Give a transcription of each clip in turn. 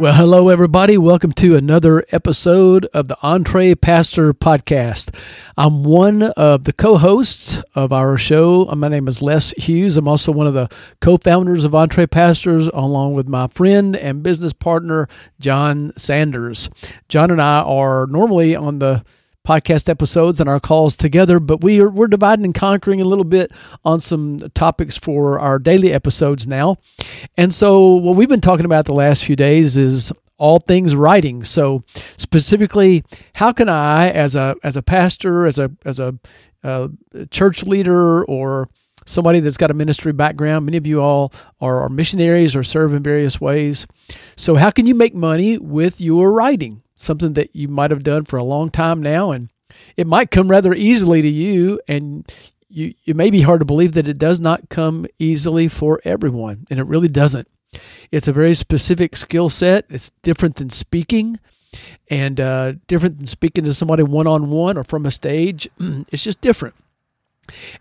Well, hello, everybody. Welcome to another episode of the EntrePastor Podcast. I'm one of the co hosts of our show. Uh, my name is Les Hughes. I'm also one of the co founders of EntrePastors, along with my friend and business partner, John Sanders. John and I are normally on the podcast episodes and our calls together, but we are we're dividing and conquering a little bit on some topics for our daily episodes now. And so what we've been talking about the last few days is all things writing. So specifically, how can I as a as a pastor, as a as a uh, church leader or somebody that's got a ministry background. Many of you all are, missionaries or serve in various ways. So, how can you make money with your writing? Something that you might have done for a long time now, and it might come rather easily to you, and you it may be hard to believe that it does not come easily for everyone, and it really doesn't. It's a very specific skill set. It's different than speaking, and uh, different than speaking to somebody one on one or from a stage. it's just different.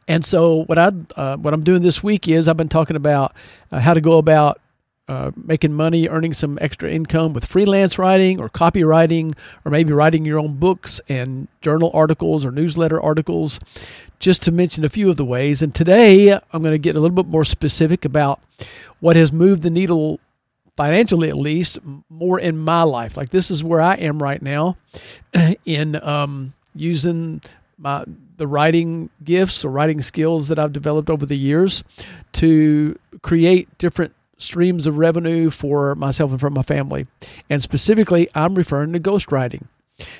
And so what I uh, what I'm doing this week is I've been talking about uh, how to go about uh, making money, earning some extra income with freelance writing or copywriting, or maybe writing your own books and journal articles or newsletter articles, just to mention a few of the ways. And today I'm going to get a little bit more specific about what has moved the needle financially, at least, more in my life. Like this is where I am right now in um, using my the writing gifts or writing skills that I've developed over the years to create different streams of revenue for myself and for my family. And specifically, I'm referring to ghostwriting.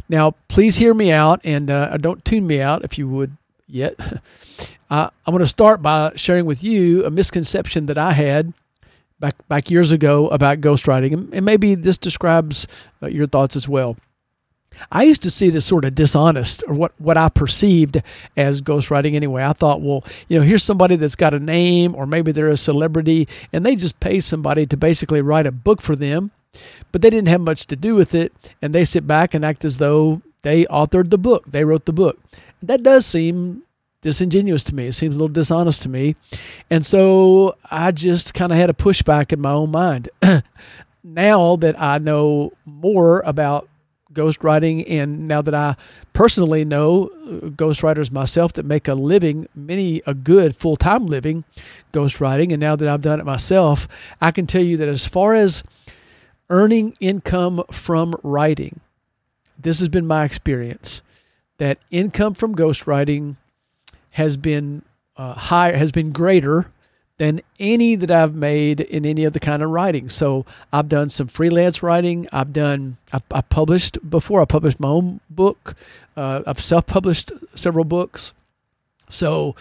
Now, please hear me out and uh, don't tune me out if you would yet. uh, I'm going to start by sharing with you a misconception that I had back back years ago about ghostwriting, and, maybe this describes uh, your thoughts as well. I used to see it as sort of dishonest, or what, what I perceived as ghostwriting anyway. I thought, well, you know, here's somebody that's got a name, or maybe they're a celebrity, and they just pay somebody to basically write a book for them, but they didn't have much to do with it, and they sit back and act as though they authored the book, they wrote the book. That does seem disingenuous to me. It seems a little dishonest to me. And so I just kind of had a pushback in my own mind. now that I know more about ghostwriting. And now that I personally know uh, ghostwriters myself that make a living, many a good full time living ghostwriting, and now that I've done it myself, I can tell you that as far as earning income from writing, this has been my experience that income from ghostwriting has been uh, higher, has been greater than any that I've made in any other kind of writing. So I've done some freelance writing. I've done, I've, i published before. I published my own book. Uh, I've self published several books. So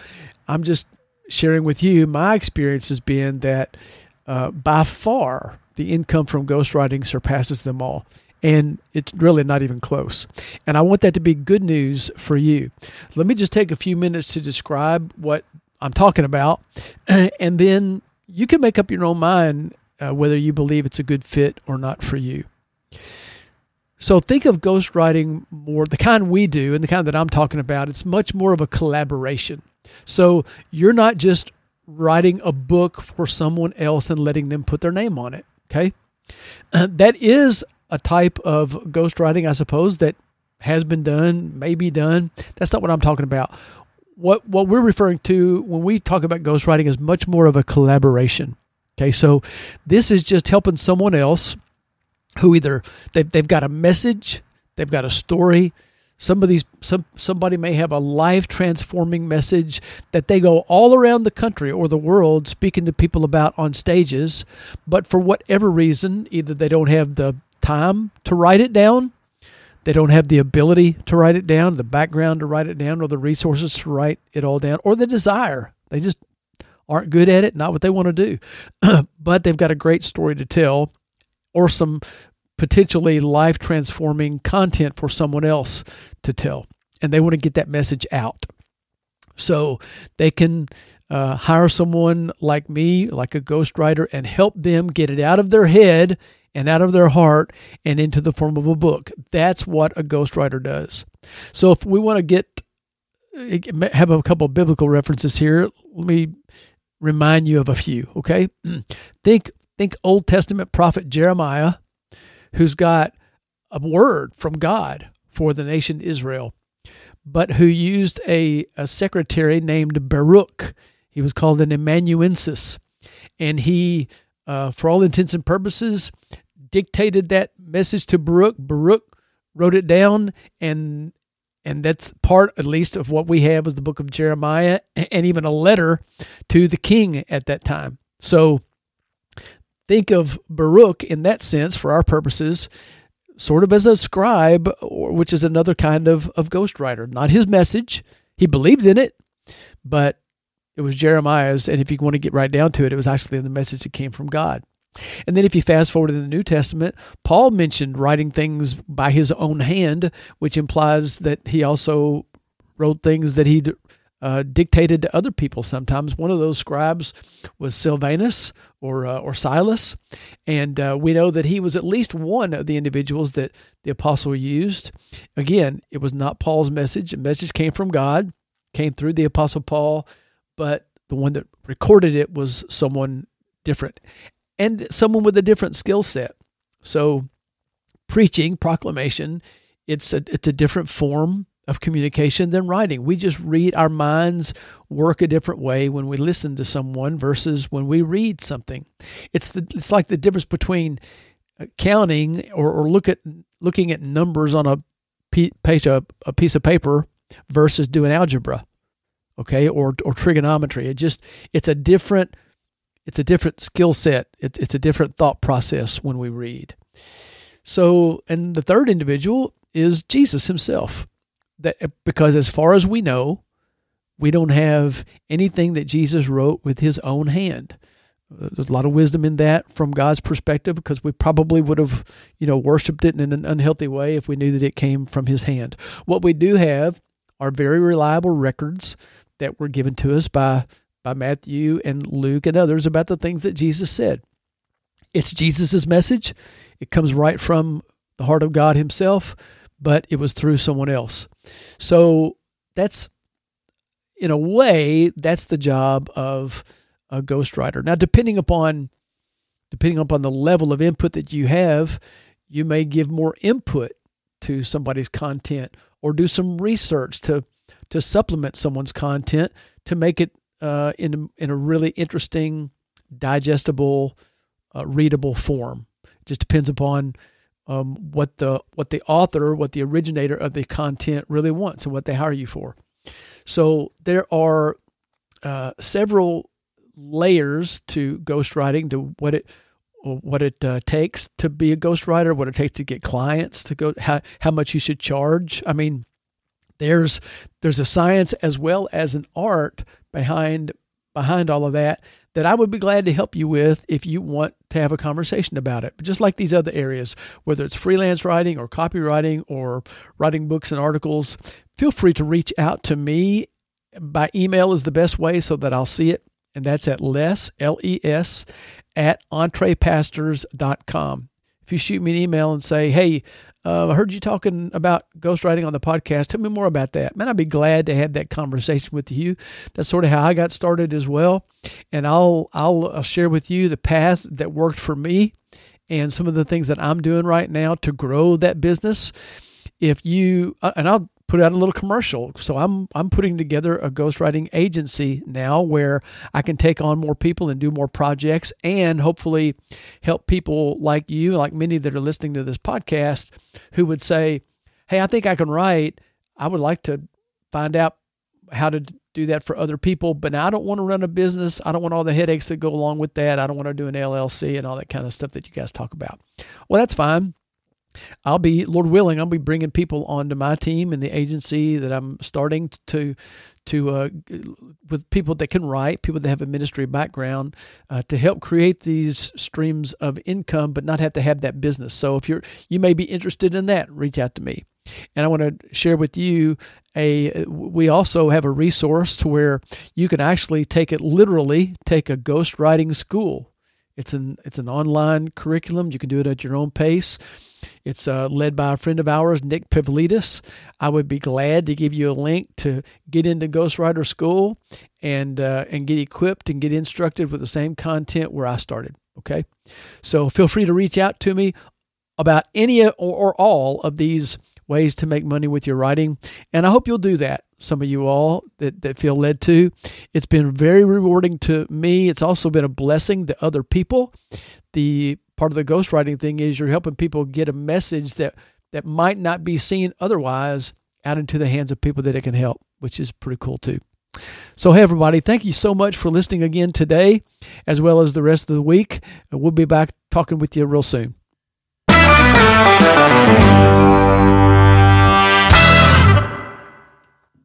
I'm just sharing with you my experience has been that uh, by far the income from ghostwriting surpasses them all. And it's really not even close. And I want that to be good news for you. Let me just take a few minutes to describe what I'm talking about, and then you can make up your own mind uh, whether you believe it's a good fit or not for you. So think of ghostwriting more the kind we do and the kind that I'm talking about. It's much more of a collaboration. So you're not just writing a book for someone else and letting them put their name on it. Okay. That is a type of ghostwriting, I suppose, that has been done, may be done. That's not what I'm talking about what what we're referring to when we talk about ghostwriting is much more of a collaboration. Okay, so this is just helping someone else who either they've, they've got a message, they've got a story. Somebody's some somebody may have a life transforming message that they go all around the country or the world speaking to people about on stages, but for whatever reason, either they don't have the time to write it down they don't have the ability to write it down, the background to write it down, or the resources to write it all down, or the desire. They just aren't good at it, not what they want to do. but they've got a great story to tell, or some potentially life transforming content for someone else to tell. And they want to get that message out. So they can uh, hire someone like me, like a ghostwriter, and help them get it out of their head and out of their heart and into the form of a book. That's what a ghostwriter does. So if we want to get eh, have a couple biblical references here, let me remind you of a few, okay? think think Old Testament prophet Jeremiah who's got a word from God for the nation Israel, but who used a, a secretary named Baruch. He was called an amanuensis, and he, uh, for all intents and purposes, dictated that message to Baruch. Baruch wrote it down, and and that's part, at least, of what we have is the book of Jeremiah, and even a letter to the king at that time. So think of Baruch in that sense, for our purposes, sort of as a scribe, which is another kind of, of ghostwriter. Not his message. He believed in it, but it was Jeremiah's. And if you want to get right down to it, it was actually the message that came from God. And then if you fast forward in the New Testament, Paul mentioned writing things by his own hand, which implies that he also wrote things that he uh, dictated to other people sometimes. One of those scribes was Silvanus or, uh, or Silas. And uh, we know that he was at least one of the individuals that the apostle used. Again, it was not Paul's message. The message came from God, came through the apostle Paul, but the one that recorded it was someone different and someone with a different skill set. So, preaching, proclamation, it's a, it's a different form of communication than writing. We just read, our minds work a different way when we listen to someone versus when we read something. It's, the, it's like the difference between uh, counting or, or look at looking at numbers on a a piece of paper versus doing algebra okay or or trigonometry it just it's a different it's a different skill set. It's, it's a different thought process when we read. So, and the third individual is Jesus himself. That because as far as we know, we don't have anything that Jesus wrote with his own hand. Uh, there's a lot of wisdom in that from God's perspective because we probably would have, you know, worshipped it in an unhealthy way if we knew that it came from his hand. What we do have are very reliable records that were given to us by by Matthew and Luke and others about the things that Jesus said. It's Jesus' message. It comes right from the heart of God Himself, but it was through someone else. So that's, in a way, that's the job of a ghostwriter. Now, depending upon depending upon the level of input that you have, you may give more input to somebody's content or do some research to to supplement someone's content to make it uh, in in a really interesting, digestible, uh, readable form. It just depends upon um, what the what the author, what the originator of the content really wants, and what they hire you for. So there are uh, several layers to ghostwriting to what it what it uh, takes to be a ghostwriter, what it takes to get clients to go, how how much you should charge. I mean, there's there's a science as well as an art behind behind all of that that I would be glad to help you with if you want to have a conversation about it. But just like these other areas, whether it's freelance writing or copywriting or writing books and articles, feel free to reach out to me. By email is the best way so that I'll see it. And that's at les, L E S, at entrepastors.com. If you shoot me an email and say, hey, uh, I heard you talking about ghostwriting on the podcast. Tell me more about that. Man, I'd be glad to have that conversation with you. That's sort of how I got started as well. And I'll, I'll, I'll share with you the path that worked for me and some of the things that I'm doing right now to grow that business. If you, uh, and I'll put out a little commercial. So I'm I'm putting together a ghostwriting agency now where I can take on more people and do more projects and hopefully help people like you, like many that are listening to this podcast who would say, "Hey, I think I can write. I would like to find out how to do that for other people, but I don't want to run a business. I don't want all the headaches that go along with that. I don't want to do an LLC and all that kind of stuff that you guys talk about." Well, that's fine. I'll be, Lord willing, I'll be bringing people onto my team in the agency that I'm starting to, to uh, with people that can write, people that have a ministry background, uh, to help create these streams of income, but not have to have that business. So if you're, you may be interested in that, reach out to me. And I want to share with you a. We also have a resource to where you can actually take it literally, take a ghostwriting school. It's an it's an online curriculum. You can do it at your own pace. It's uh, led by a friend of ours, Nick Pavlidis. I would be glad to give you a link to get into Ghostwriter School and uh, and get equipped and get instructed with the same content where I started. Okay, so feel free to reach out to me about any or, or all of these ways to make money with your writing. And I hope you'll do that, some of you all that, that feel led to. It's been very rewarding to me. It's also been a blessing to other people. The part of the ghostwriting thing is you're helping people get a message that, that might not be seen otherwise out into the hands of people that it can help, which is pretty cool too. So, hey, everybody, thank you so much for listening again today, as well as the rest of the week. We'll be back talking with you real soon.